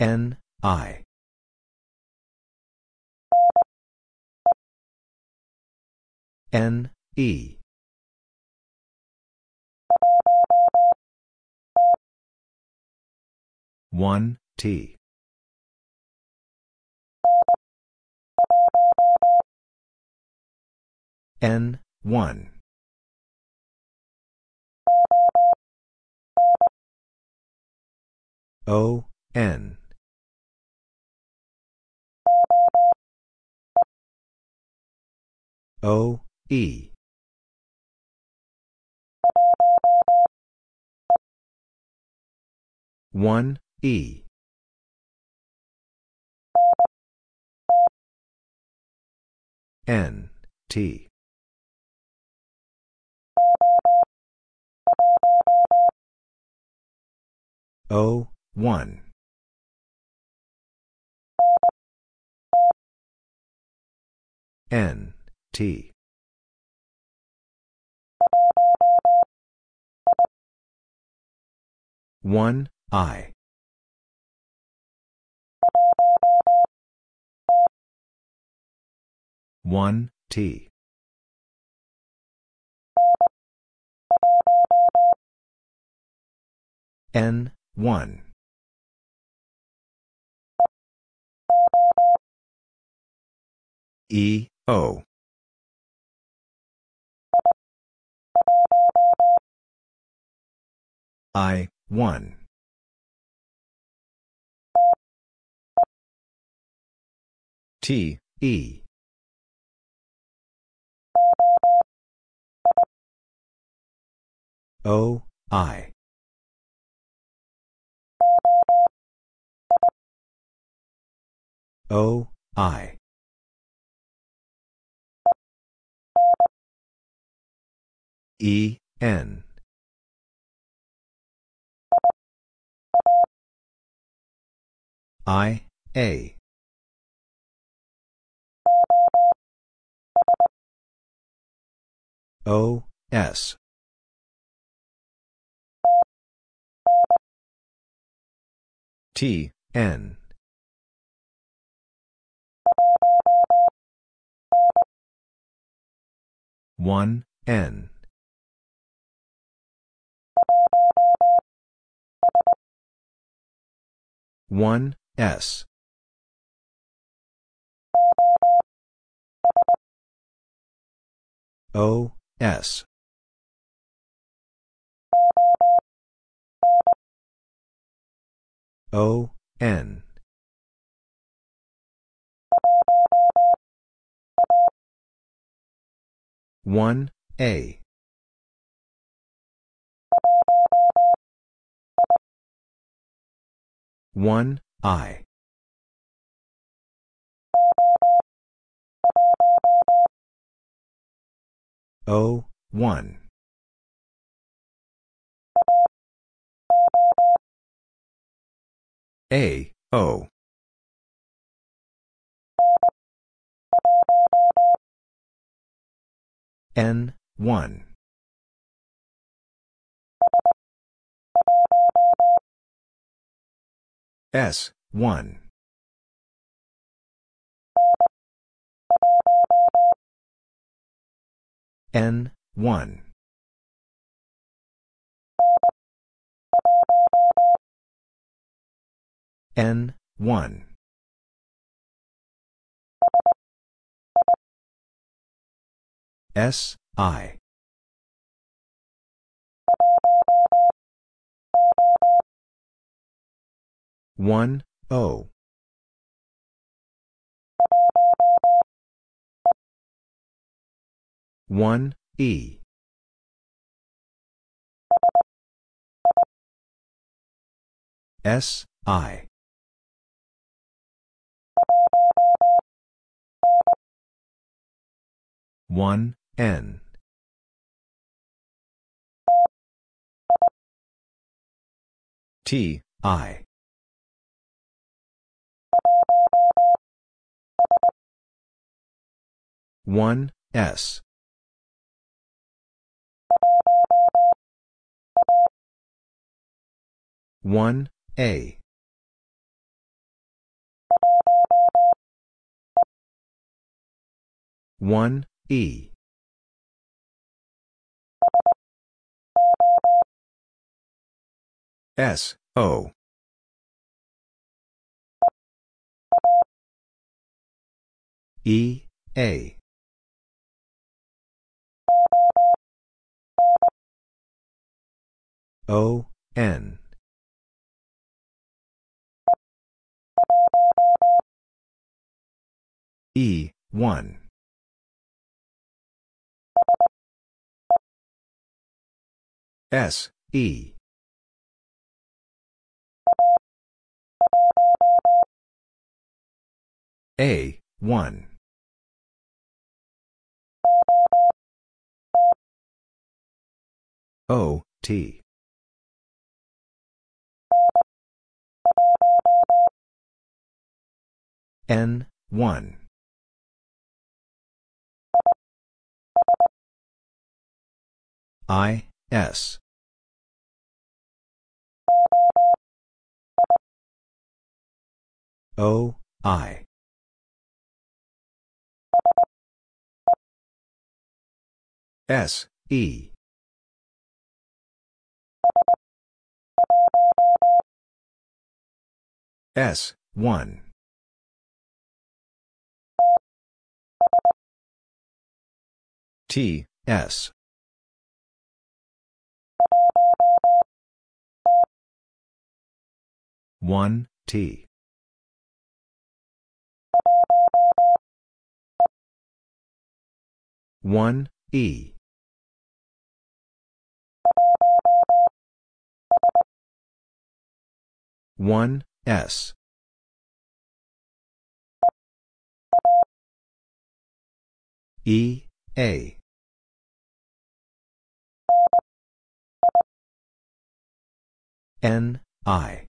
N, I. N, E. One T N one O N O E. One E. N T. O one. N T. One I. One T. N one. E O I one. T E. O I. O I. E N I A. O S. T N. One N. One S. O S. O N. One A. One I. O one. A O. N one S one. N one. N one. S I one O. one E. S I. one N. T I 1, S. One A. one E. S O. E A. O, N. E, 1. S, E. A, 1. O, T. N, 1. I, S. O, I. S, E. S, 1. T, S. One T. One E. One S. E A N I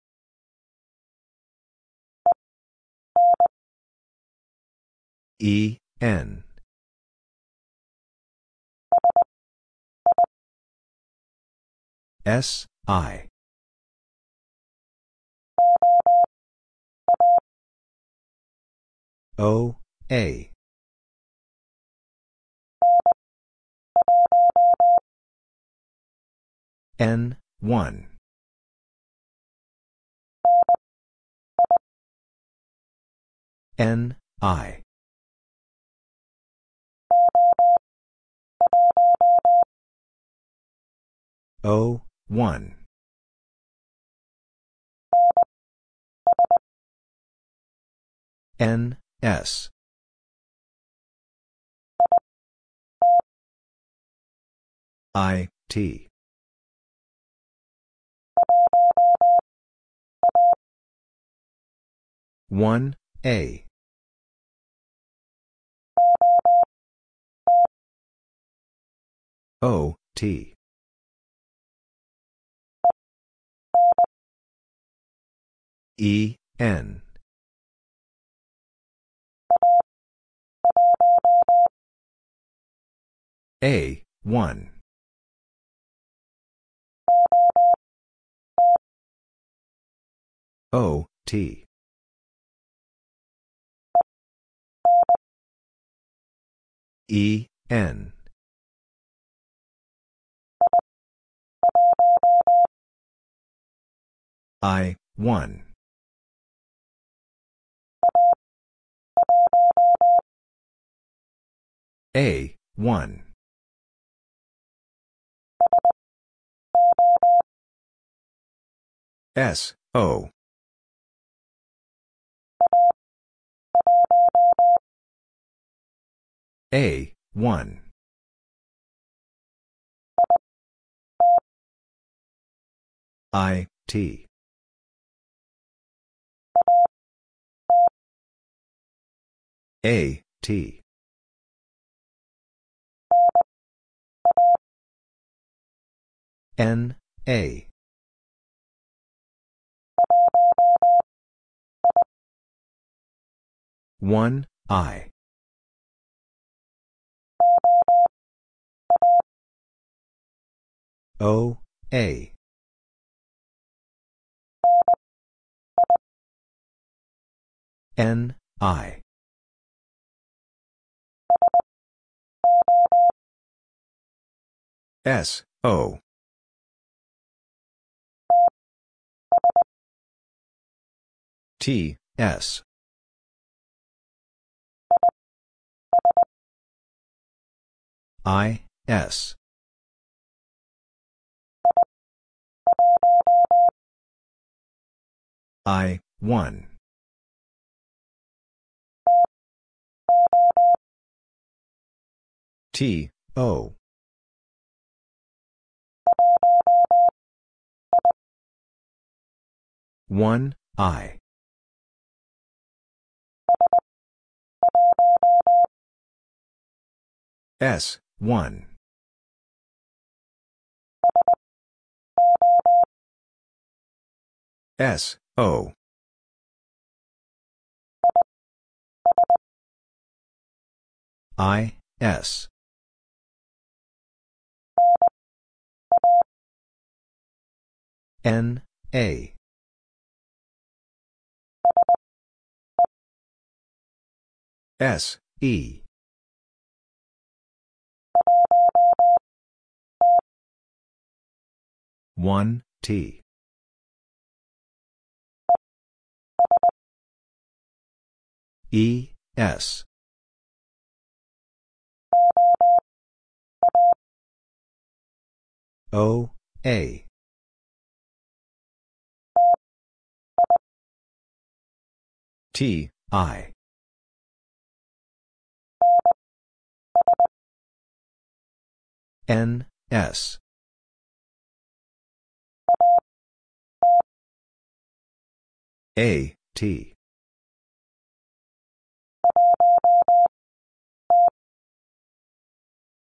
E, N. S, I. O, A. N, 1. N, I. O, 1. N, S. I, T. One A O T. E N. A 1 O T. E, N. I, 1. A, 1. S, O. A, 1. I, T. A, T. N, A. One I. O, A. N, I. S, O. T, S. I, S. I, 1. T, O. One I. S one. S O. I S. N A S, E. One T. E S. O A. T I N, S. A, T.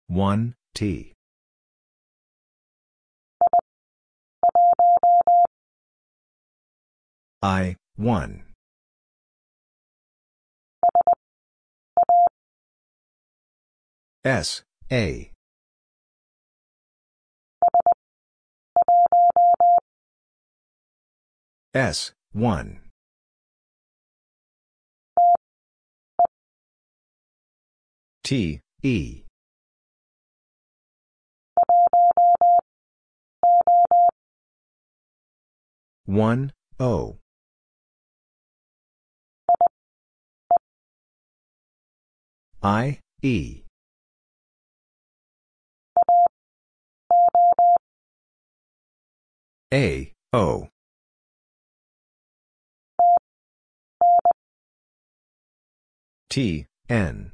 One T I one S A S, 1. T, E. One O I E A O T, N.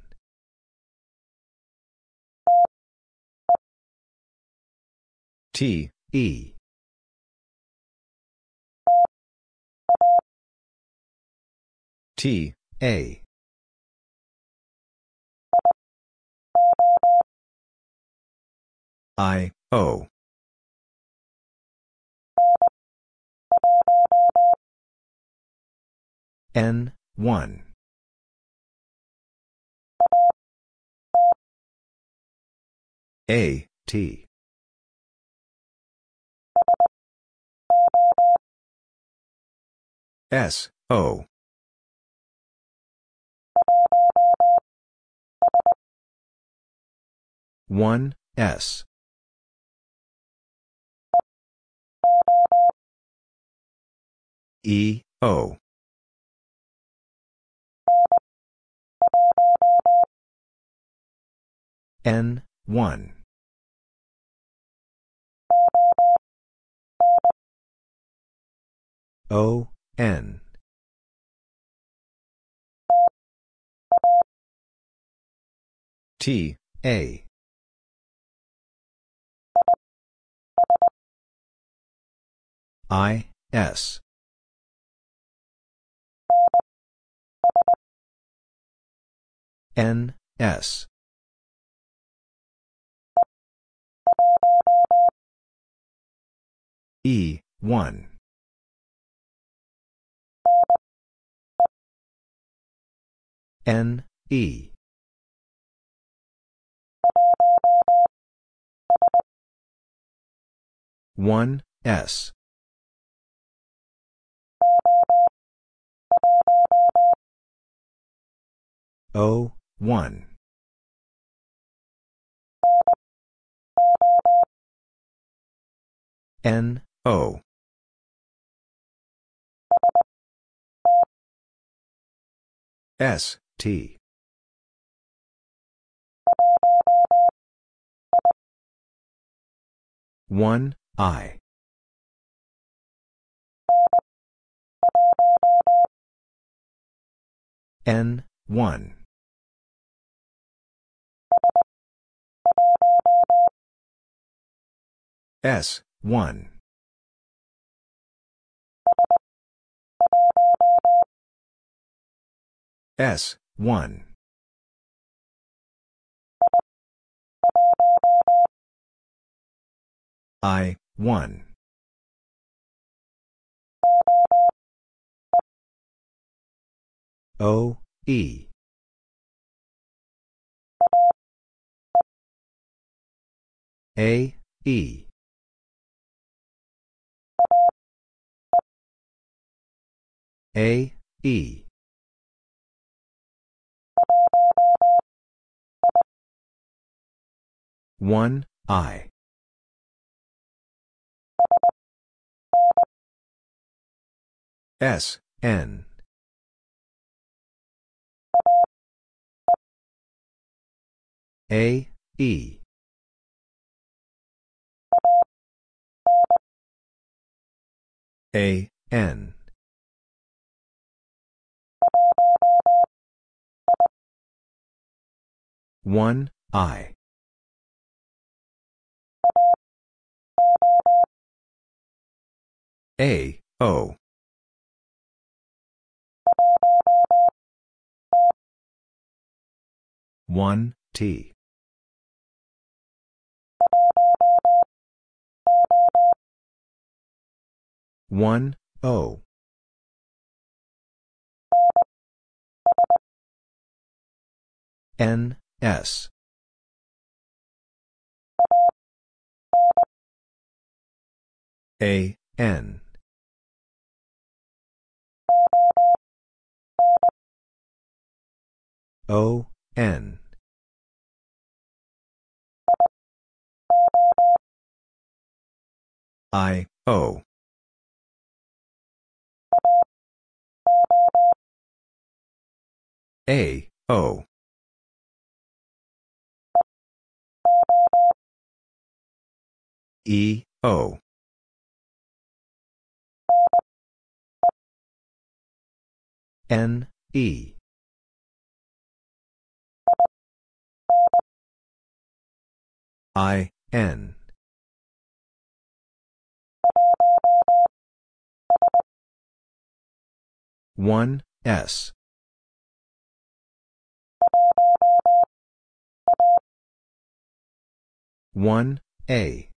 T, E. T, A. I, O. N, 1. A, T. S, O. One S E O N one O, N. T, A. I, S. N, S. E, 1. N, E. One S O one N, O. S, T. One, I. N, one. S, one. S, 1. I, 1. O, E. A, E. A, E. One, I. S, N. A, E. A, N. One, I. A, O. One, T. One, O. N, S. A, N. O, N. I, O. A, O. E, O. N, E. I, N. One, S. One, A.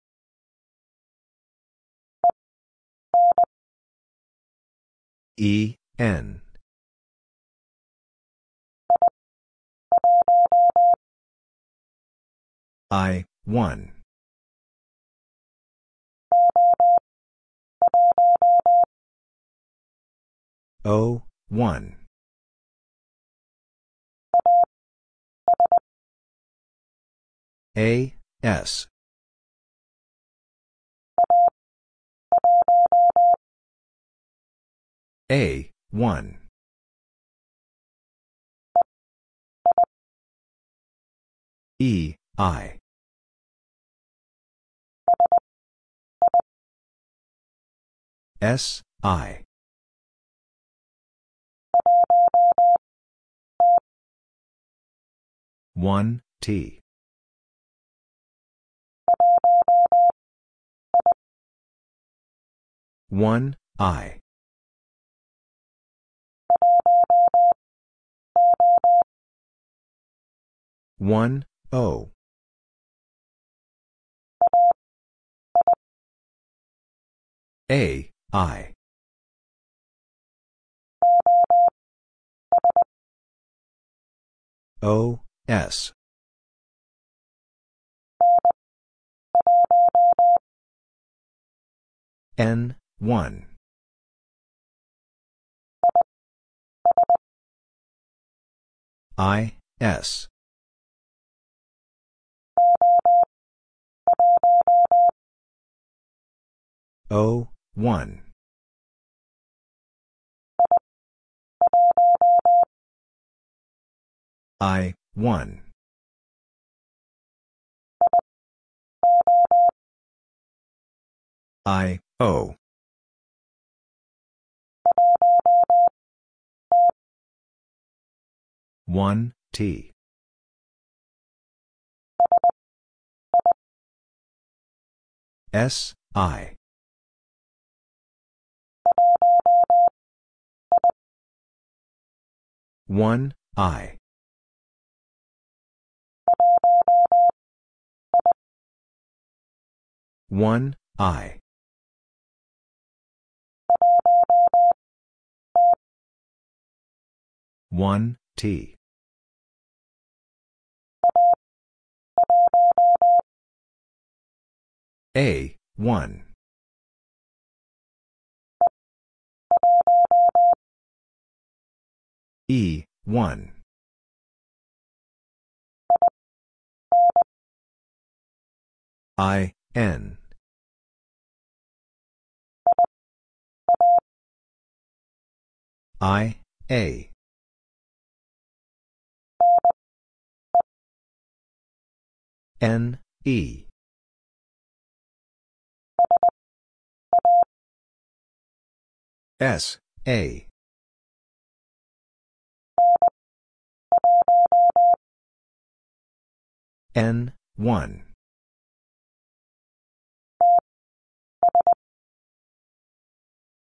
E, N. I, 1. O, 1. A, S. A, 1. E, I. S, I. One T. one I. one O. A I O, S. N, 1. I, S. O, 1. I, 1. I, O. One T S I one I. One I. One T. A, 1. E, 1. I, N. I, A. N, E. S, A. N, 1.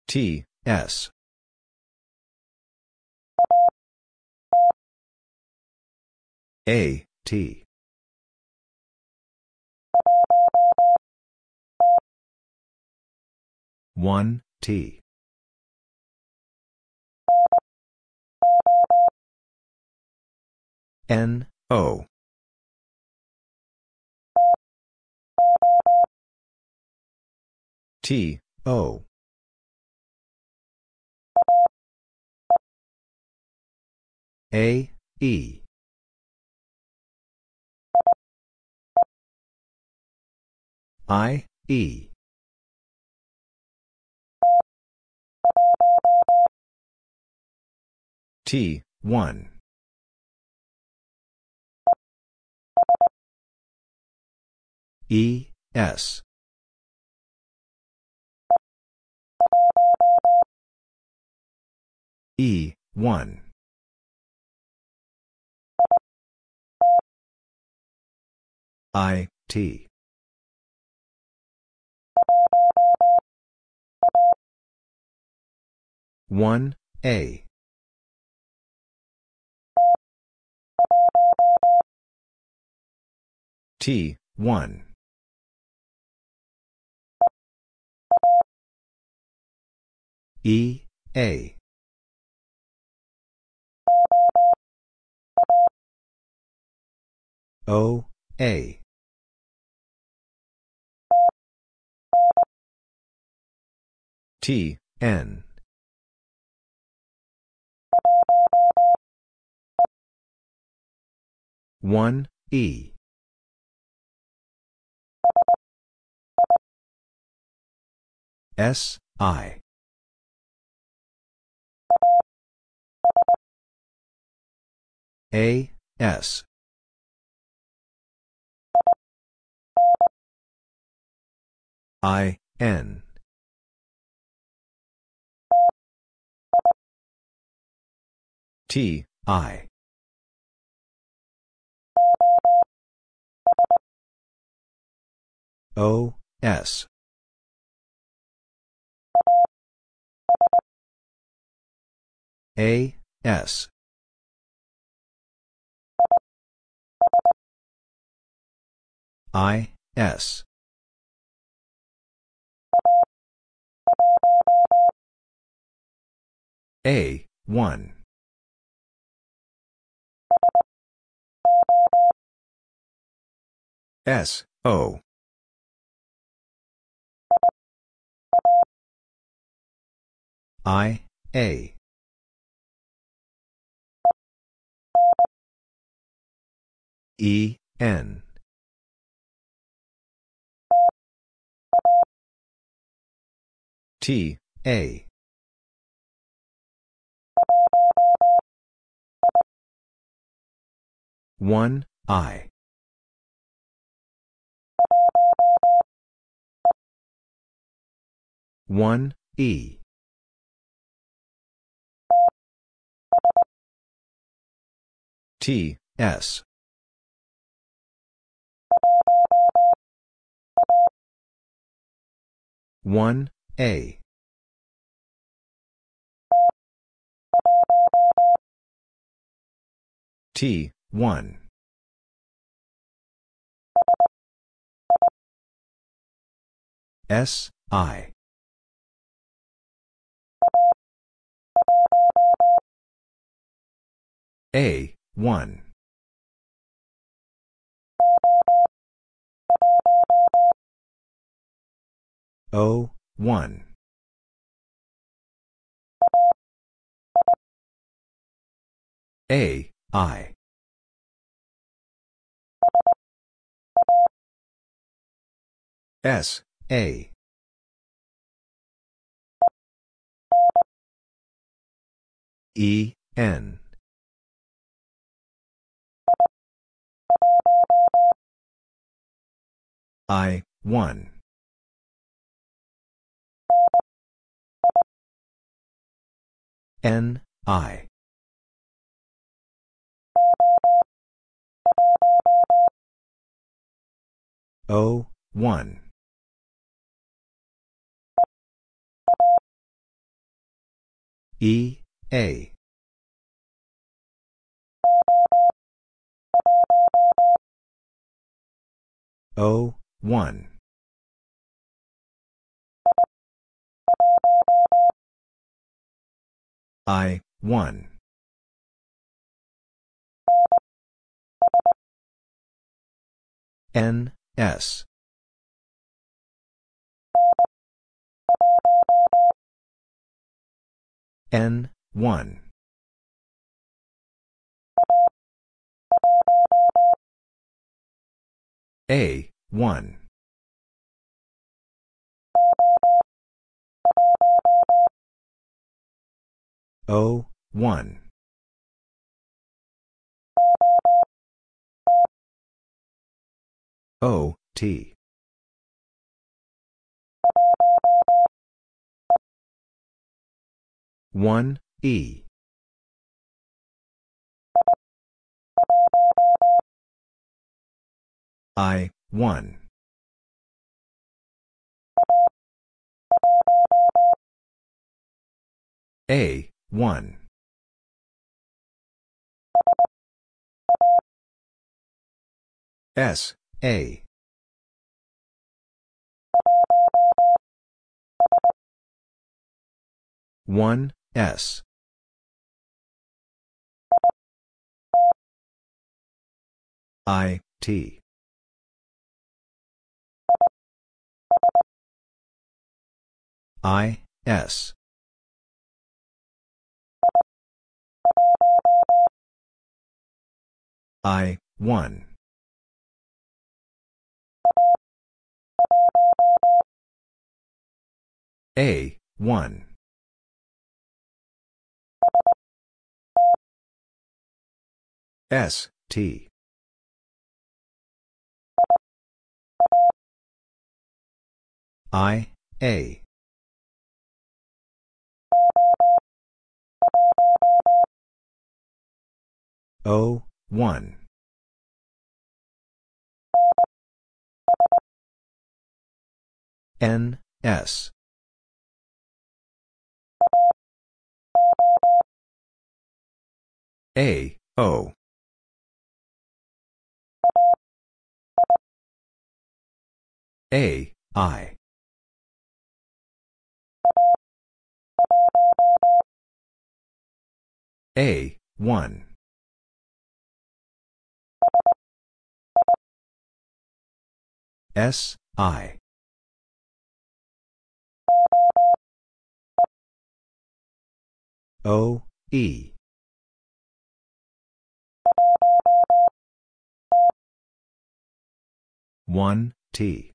T, S. A, T. One T N O T O A E I E T, 1. E, S. E, 1. I, T. One A T one E A O A. T N. One E. S I. A S I N. T I. O S. A S. I S A 1 S O. I A. E N. T, A. One, I. One, E. T, S. One, A. T, one. S, I. A, 1. O, 1. A, I. S, A. E, N. I, 1. N, I. O, 1. E, A. O, 1. I, 1. N, S. N, 1. A, 1. O, 1. O, T. One E. I one. A one. S A. One S. I T. I S. I 1 A 1 S T I A O, 1. N, S. A, O. A, I. A, 1. S, I. O, E. One T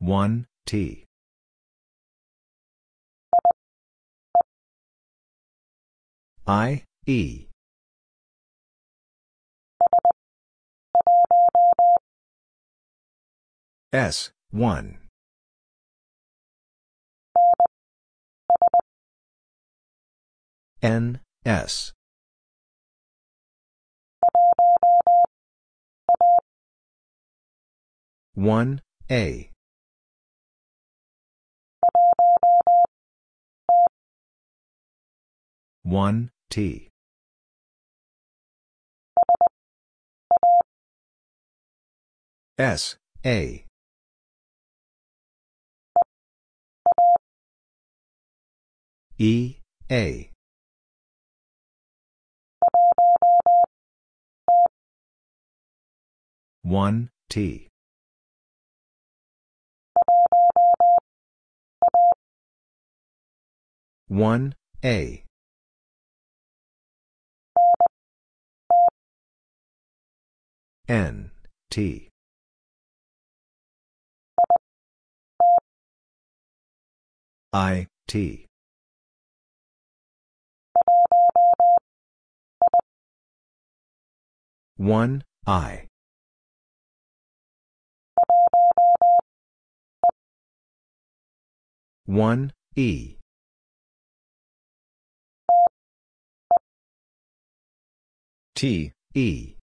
1, T. I, E. S, 1. N, S. One A one T. S A. E A. One T. One A N T. I T. One I. One E. T E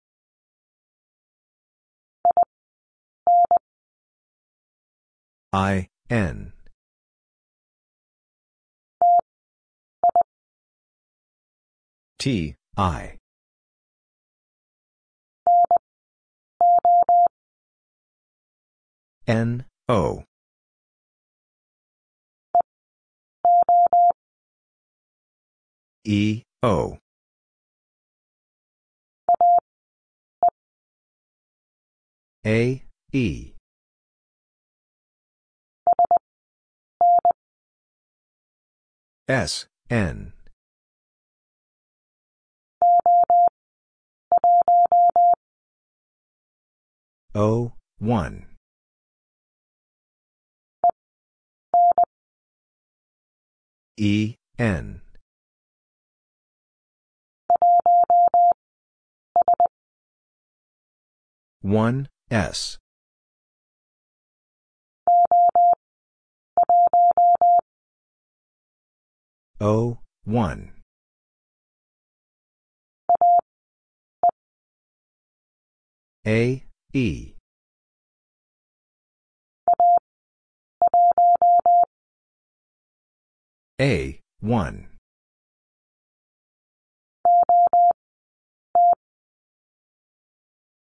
I N. T I. N O. E O. A E S N. O one. E N. One S O one. A E. A one.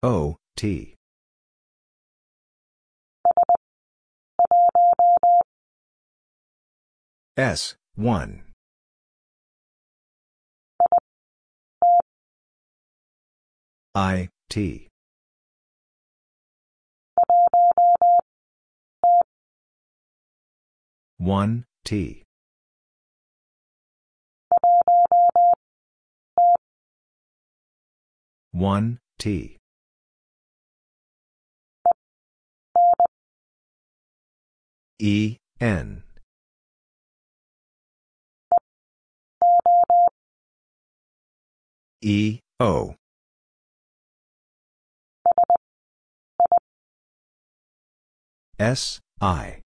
O T S one. I T. One T. One T. E N E O. S I.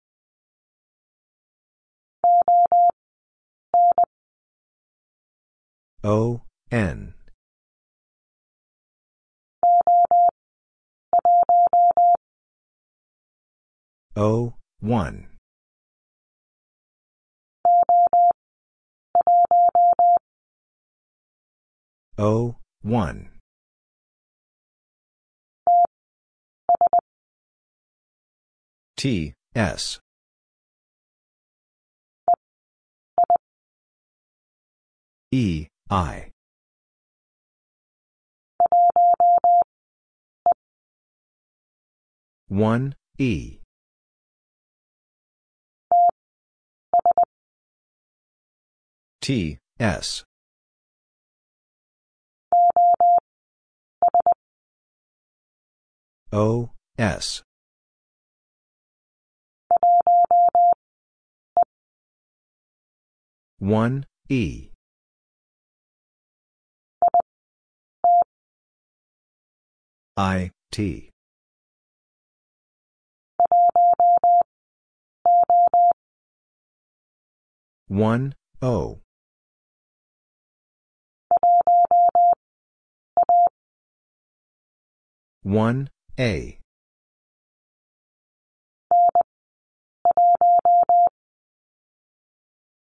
O N. O one O one. T S. E I. one E. T S O, S. One E. I T. One O. One a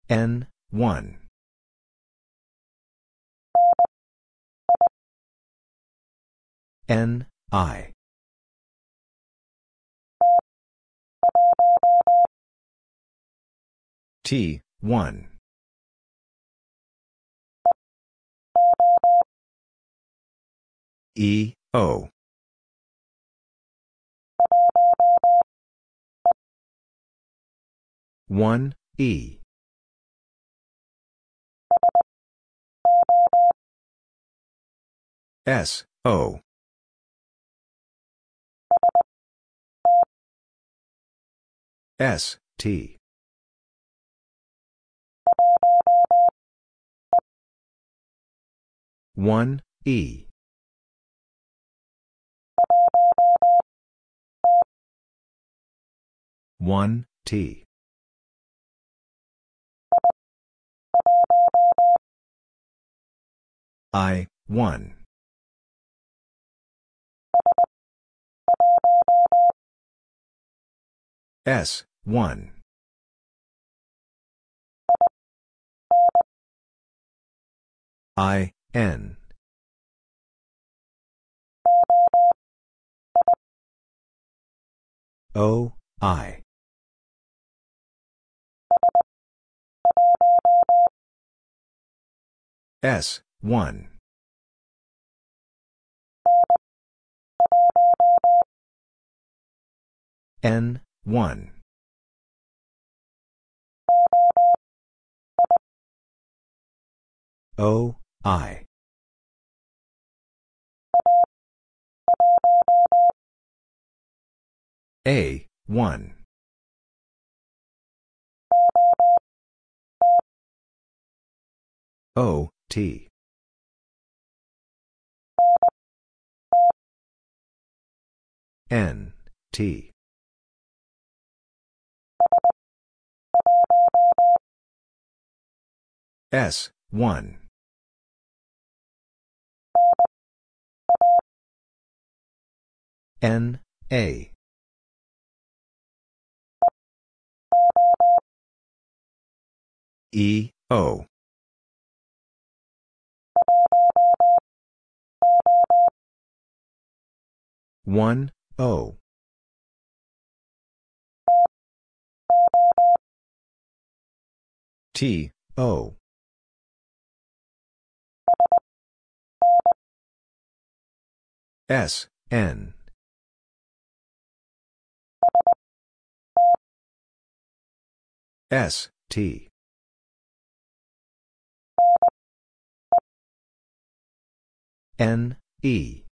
N one N I T, 1. E, O. One E. S O. S T. One E. One T I one. S one. I N. O I. S one N one O I A, 1. O, T. N, T. S, 1. N, A. E, O. One O. T. O. S. N. S. T. N. E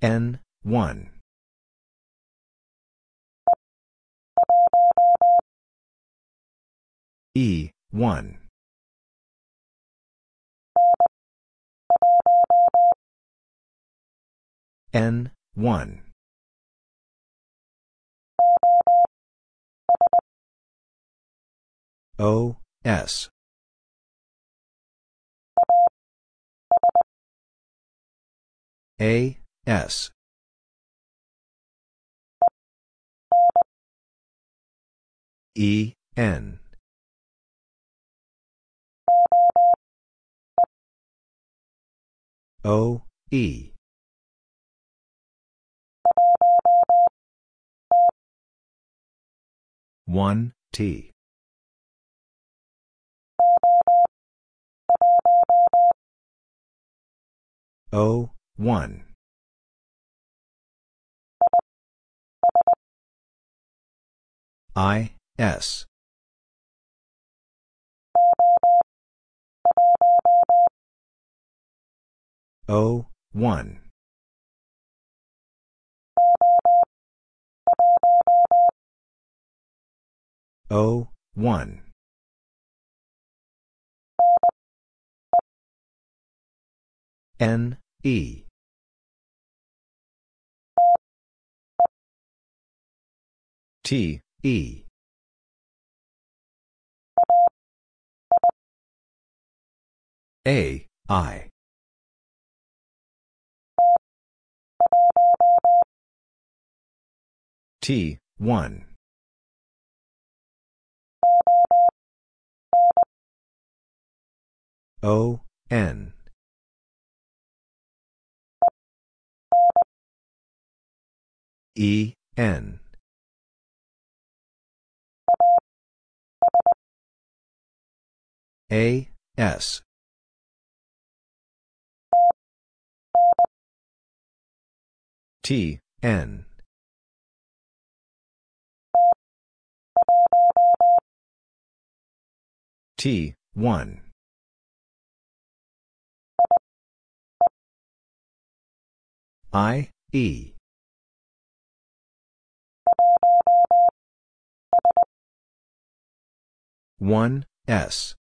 N one. E one. N one. O S A S. E N. O E. One T. O one I S O one O, 1. N, E. T, E. A, I. T, 1. O, N. E, N. A, S. T, N. T, 1. I, E. One S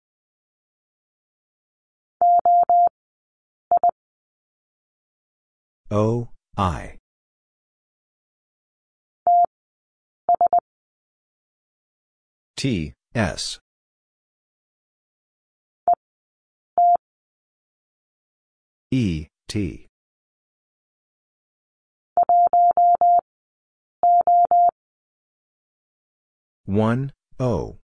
O I. T S. E T. One O.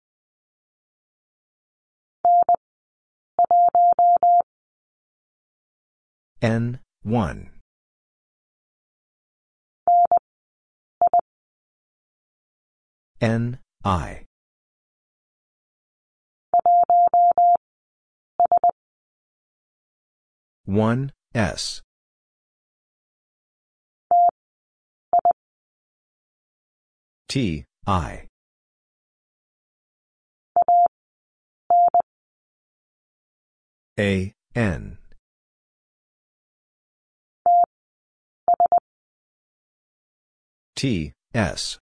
N, 1. N, I. One S T I A N T, S.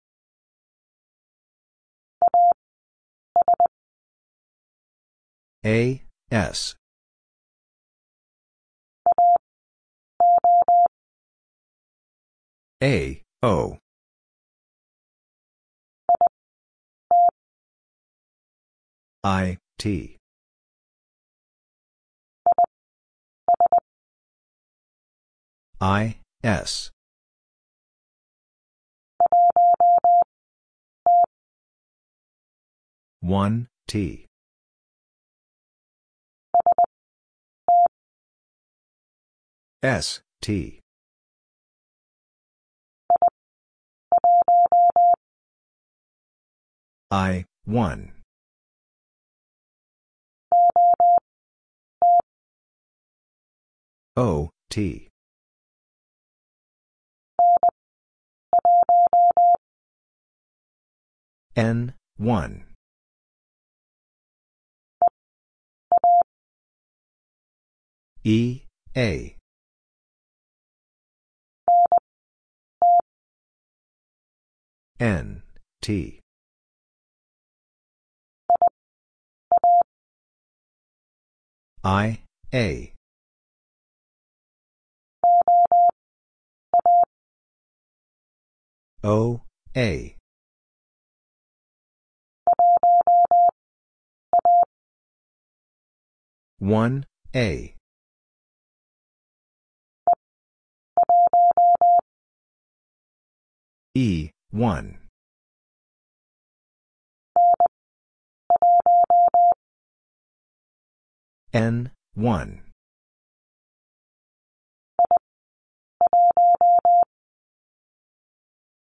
A, S. A, O. I, T. I, S. One T S T I one O T N, 1. E, A. N, T. I, A. O, A. One A E one. N one.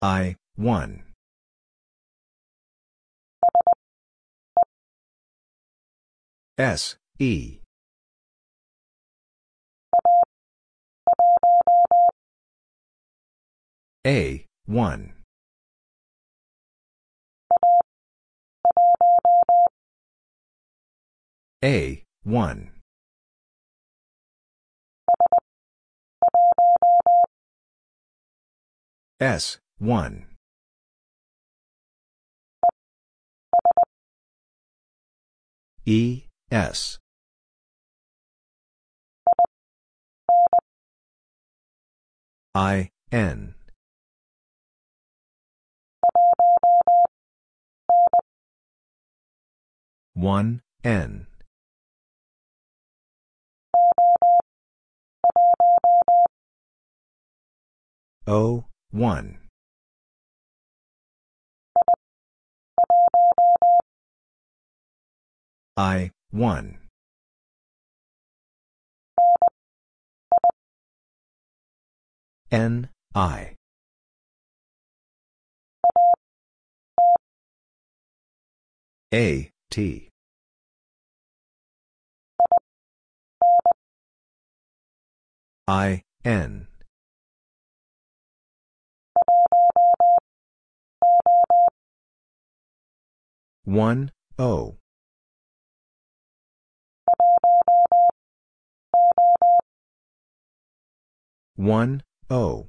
I one. S E. A, 1. A, 1. S, 1. E, S. I, N. One, N. O, one. I, one. N, I. A, T. I, N. One, O. One, O.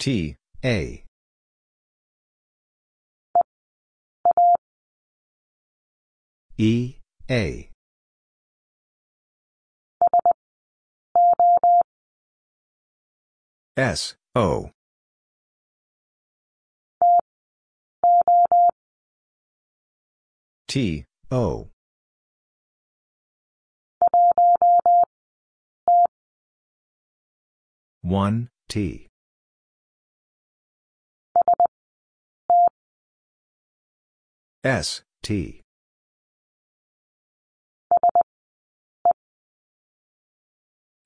T, A. E, A. S, O. T, O. One, T. S, T.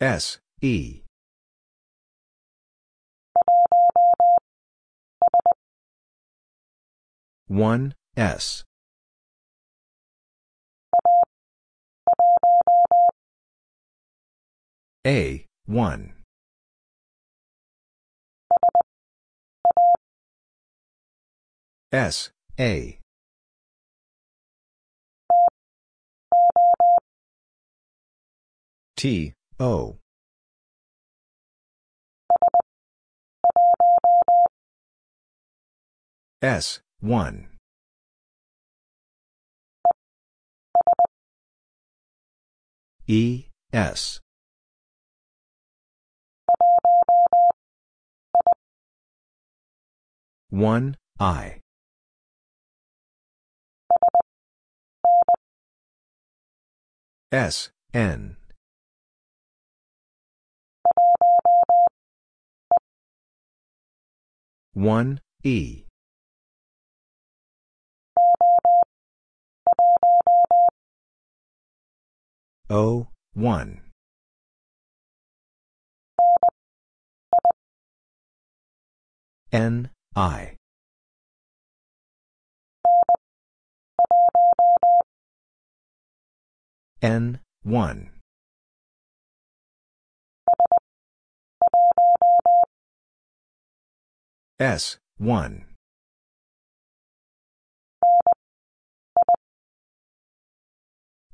S, E. One, S. A, one. S, A. T, O. S, 1. E, S. One I. S N. One E O one. N I. N one. S one.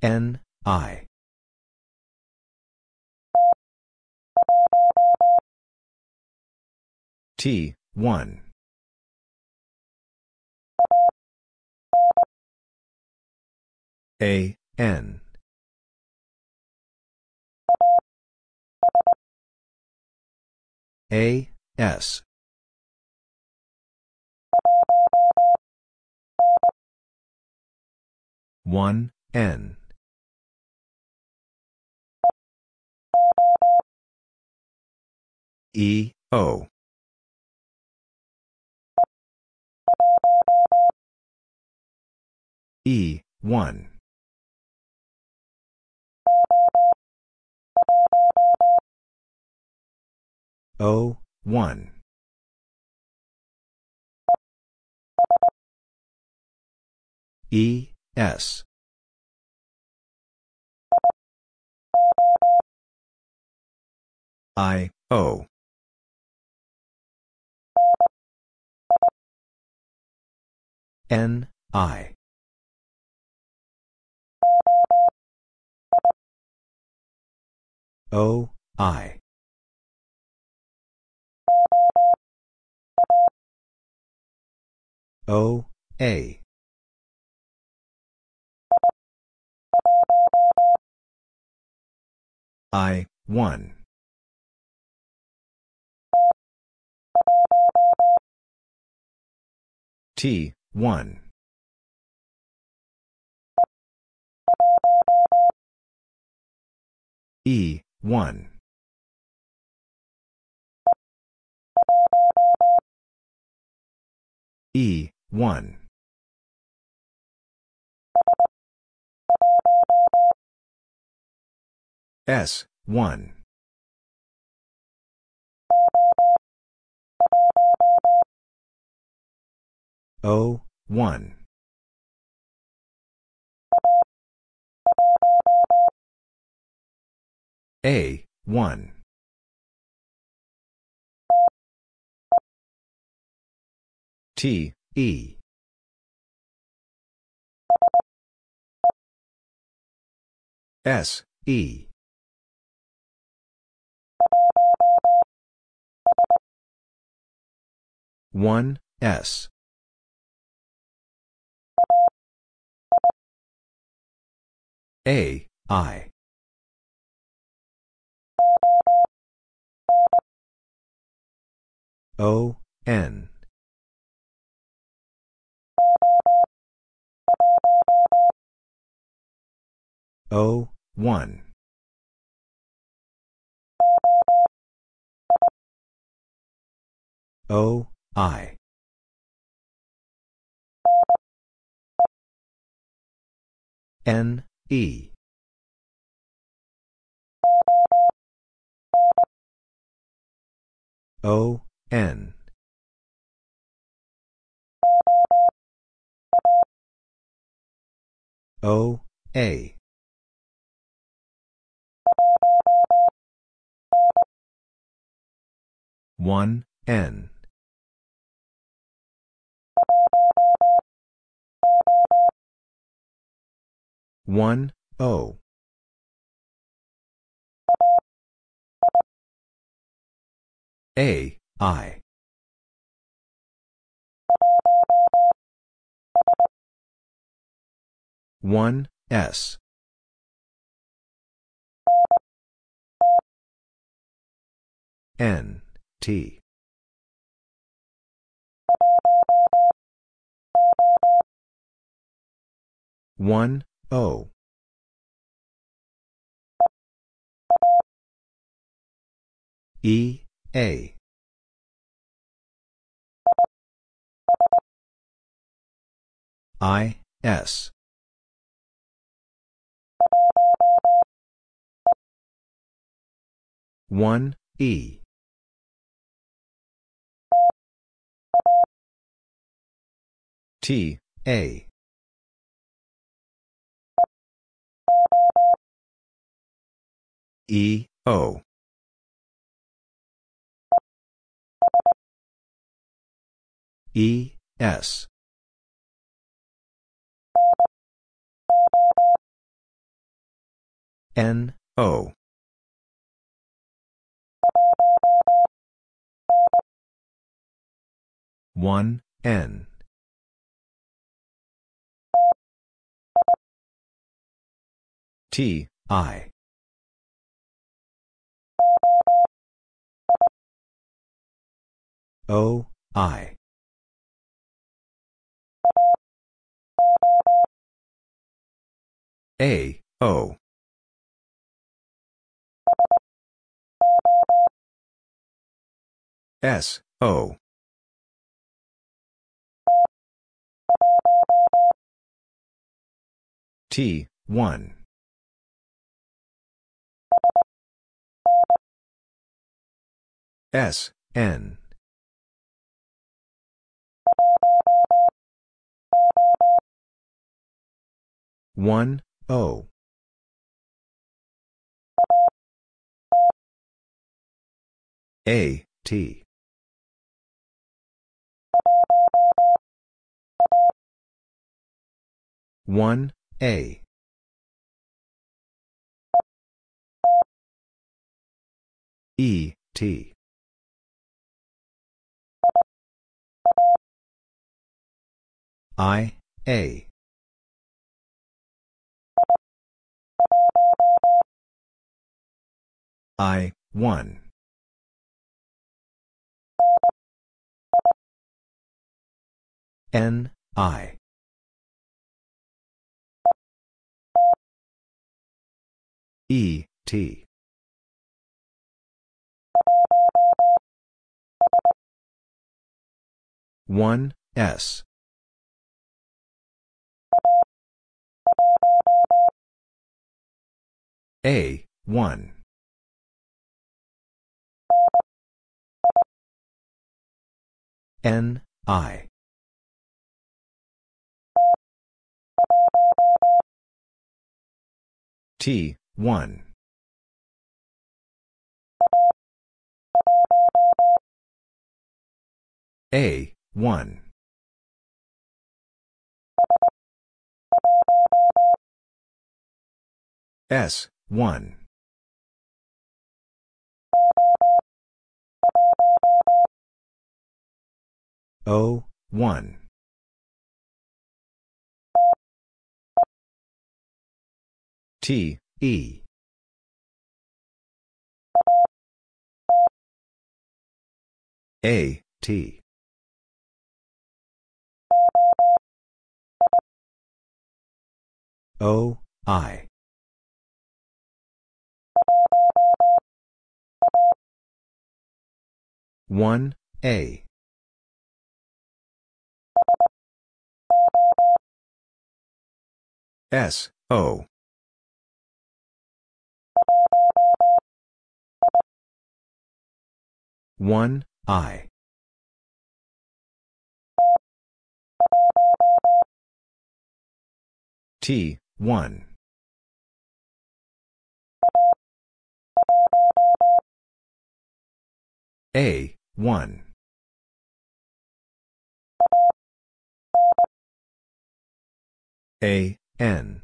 N I T, 1. A, N. A, S. One N E O E one. O one. E S. I O. N I O I O, A. I, 1. T, 1. E, 1. E, 1. S, 1. O, 1. A, 1. T, E. S, E. One S A I O N. O one. O I. N E. O N. O A. One N. One O. A I. One S. N T. One O. E A I S. One E. T A. E O. E S N O. One N. T I. O I A O. S O. T one. S N. One O. A T. One A. E T. I, A. I, 1. N, I. E, T. One S A one N I T one A 1. S, 1. O, 1. T, E. A, T. O, I. One A S O one I T, 1. A, 1. A, N.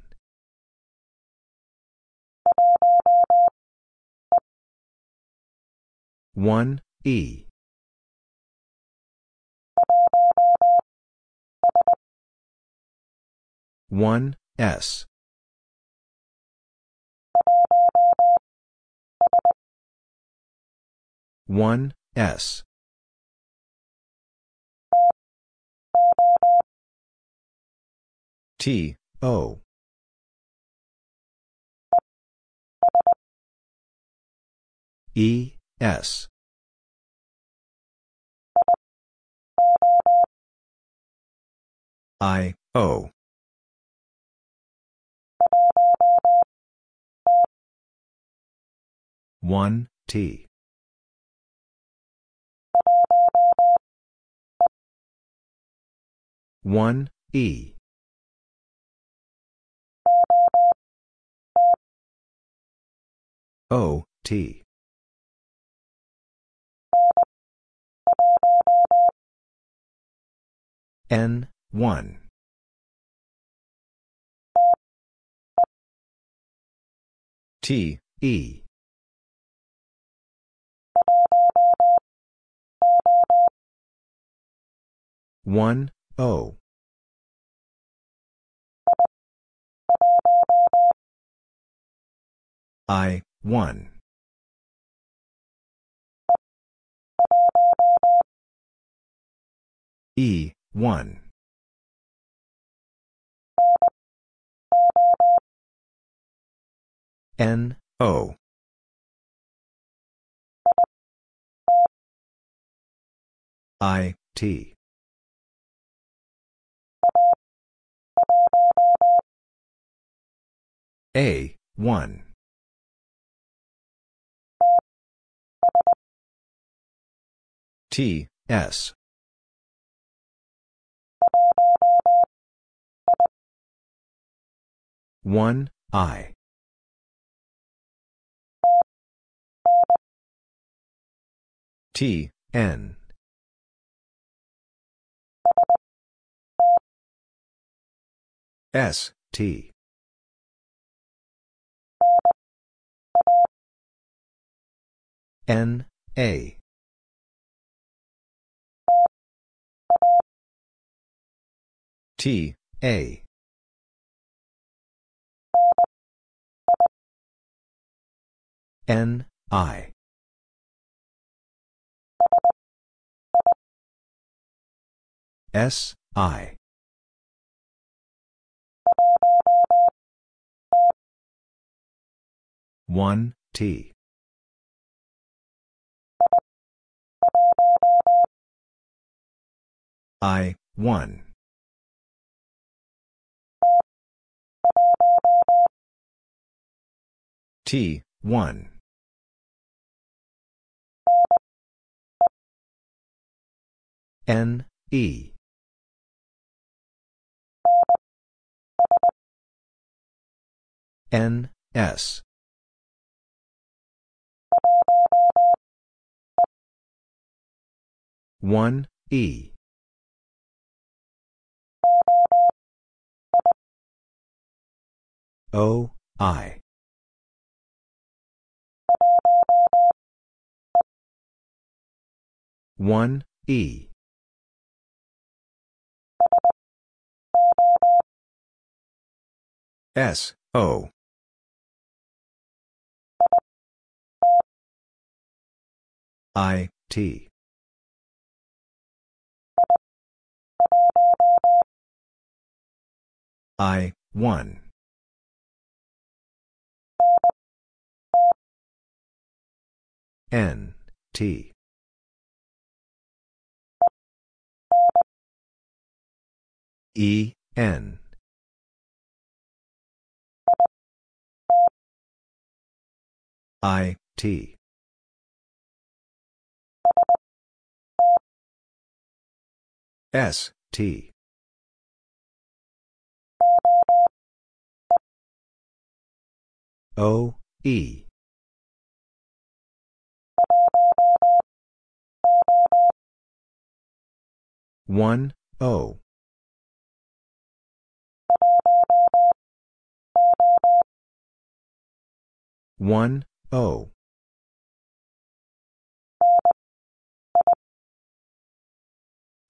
One E. One S. One S. T O. E. S. I. O. One T. One E O T. N one. T E. One O. I one. E one. N O. I T. A 1 T S. One I. T N. S T. N A T, A. N, I. S, I. One T I one T one N E N S 1, E. O, I. One E S O I T I, 1. N, T. E, N. I, T. S, T. O, E. One O one O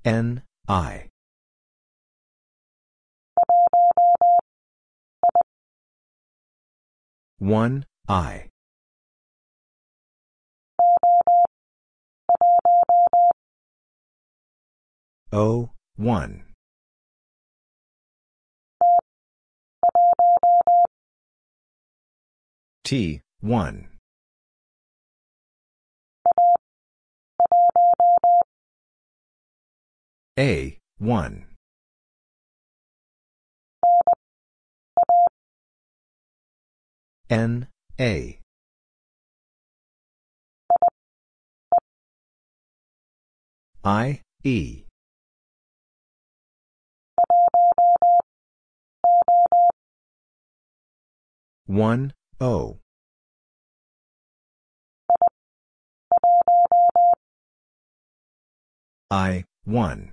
N I 1, I. O, 1. T, 1. A, 1. N, A. I, E. One O I one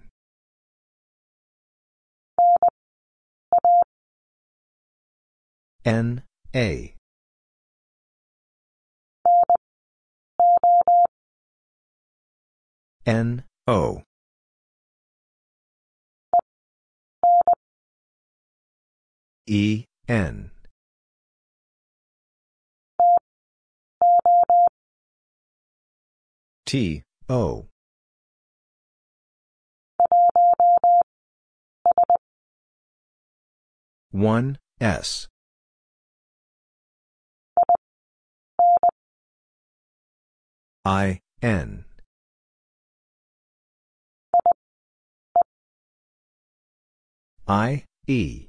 N A N, O. E, N. T, O. One S I N I, E.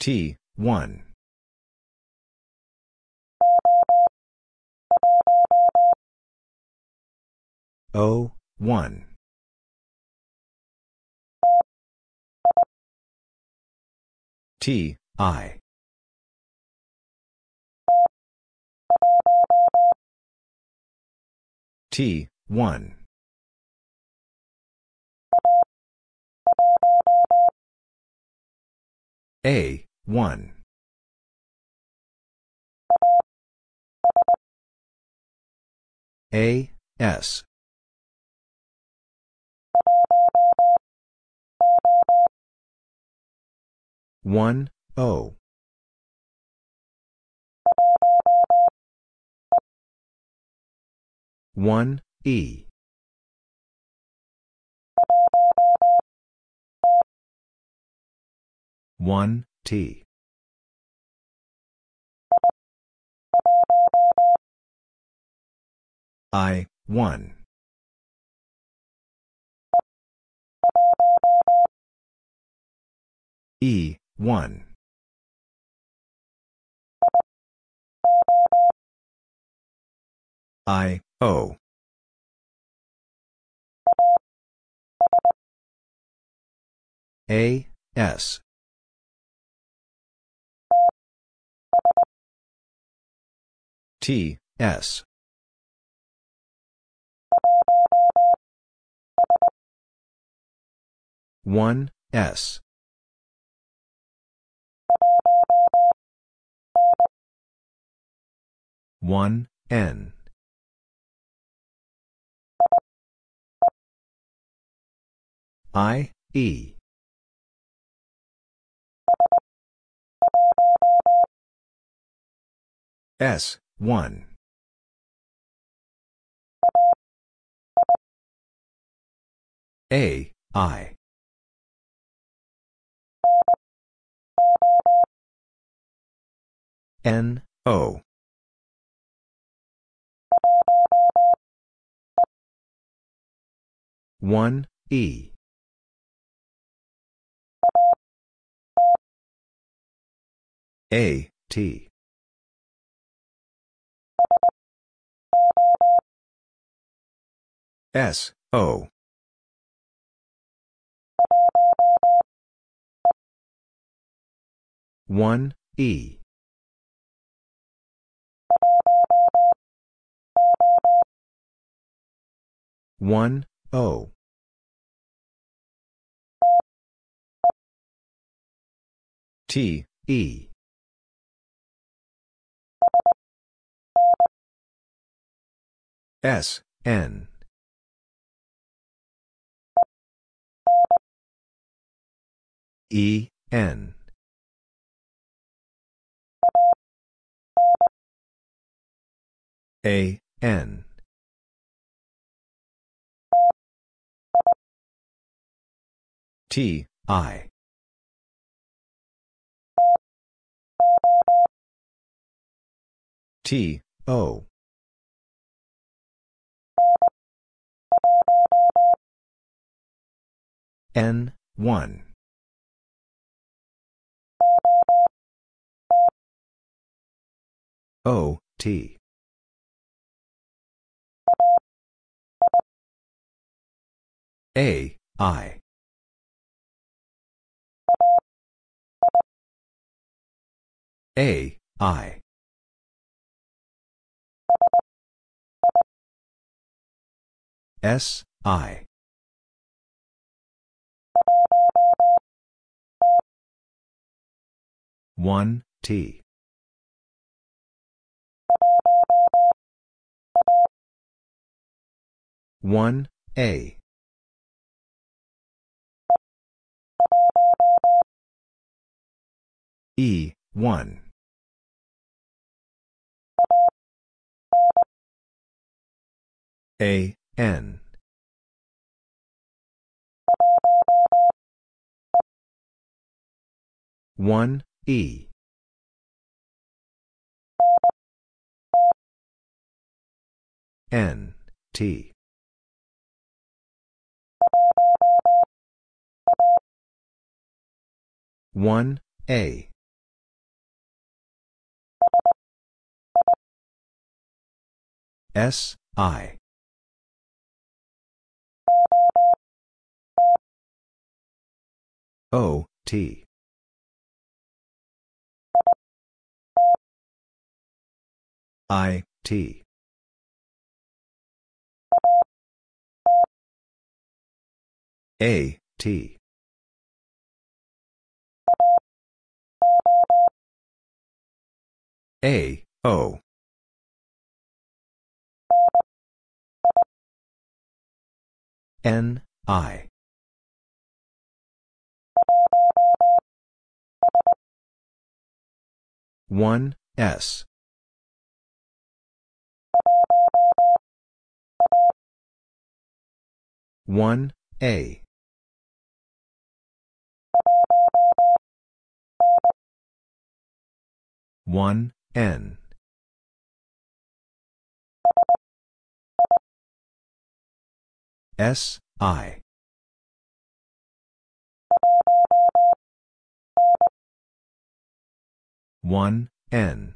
T, 1. O, 1. T, I. T, 1. A, 1. A, S. One O. One E. One T. I one. E one. I O. A S. T S one S one N I E S, 1. A, I. N, O. One E A T S, O. One E one O T E S N E, N. A, N. T, I. T, O. N, 1. O, T. A, I. A, I. S, I. One T one A E one A N one E. N, T. One A S I O T I, T. A, T. A, O. N, I. 1, S. One A. one N. S I one N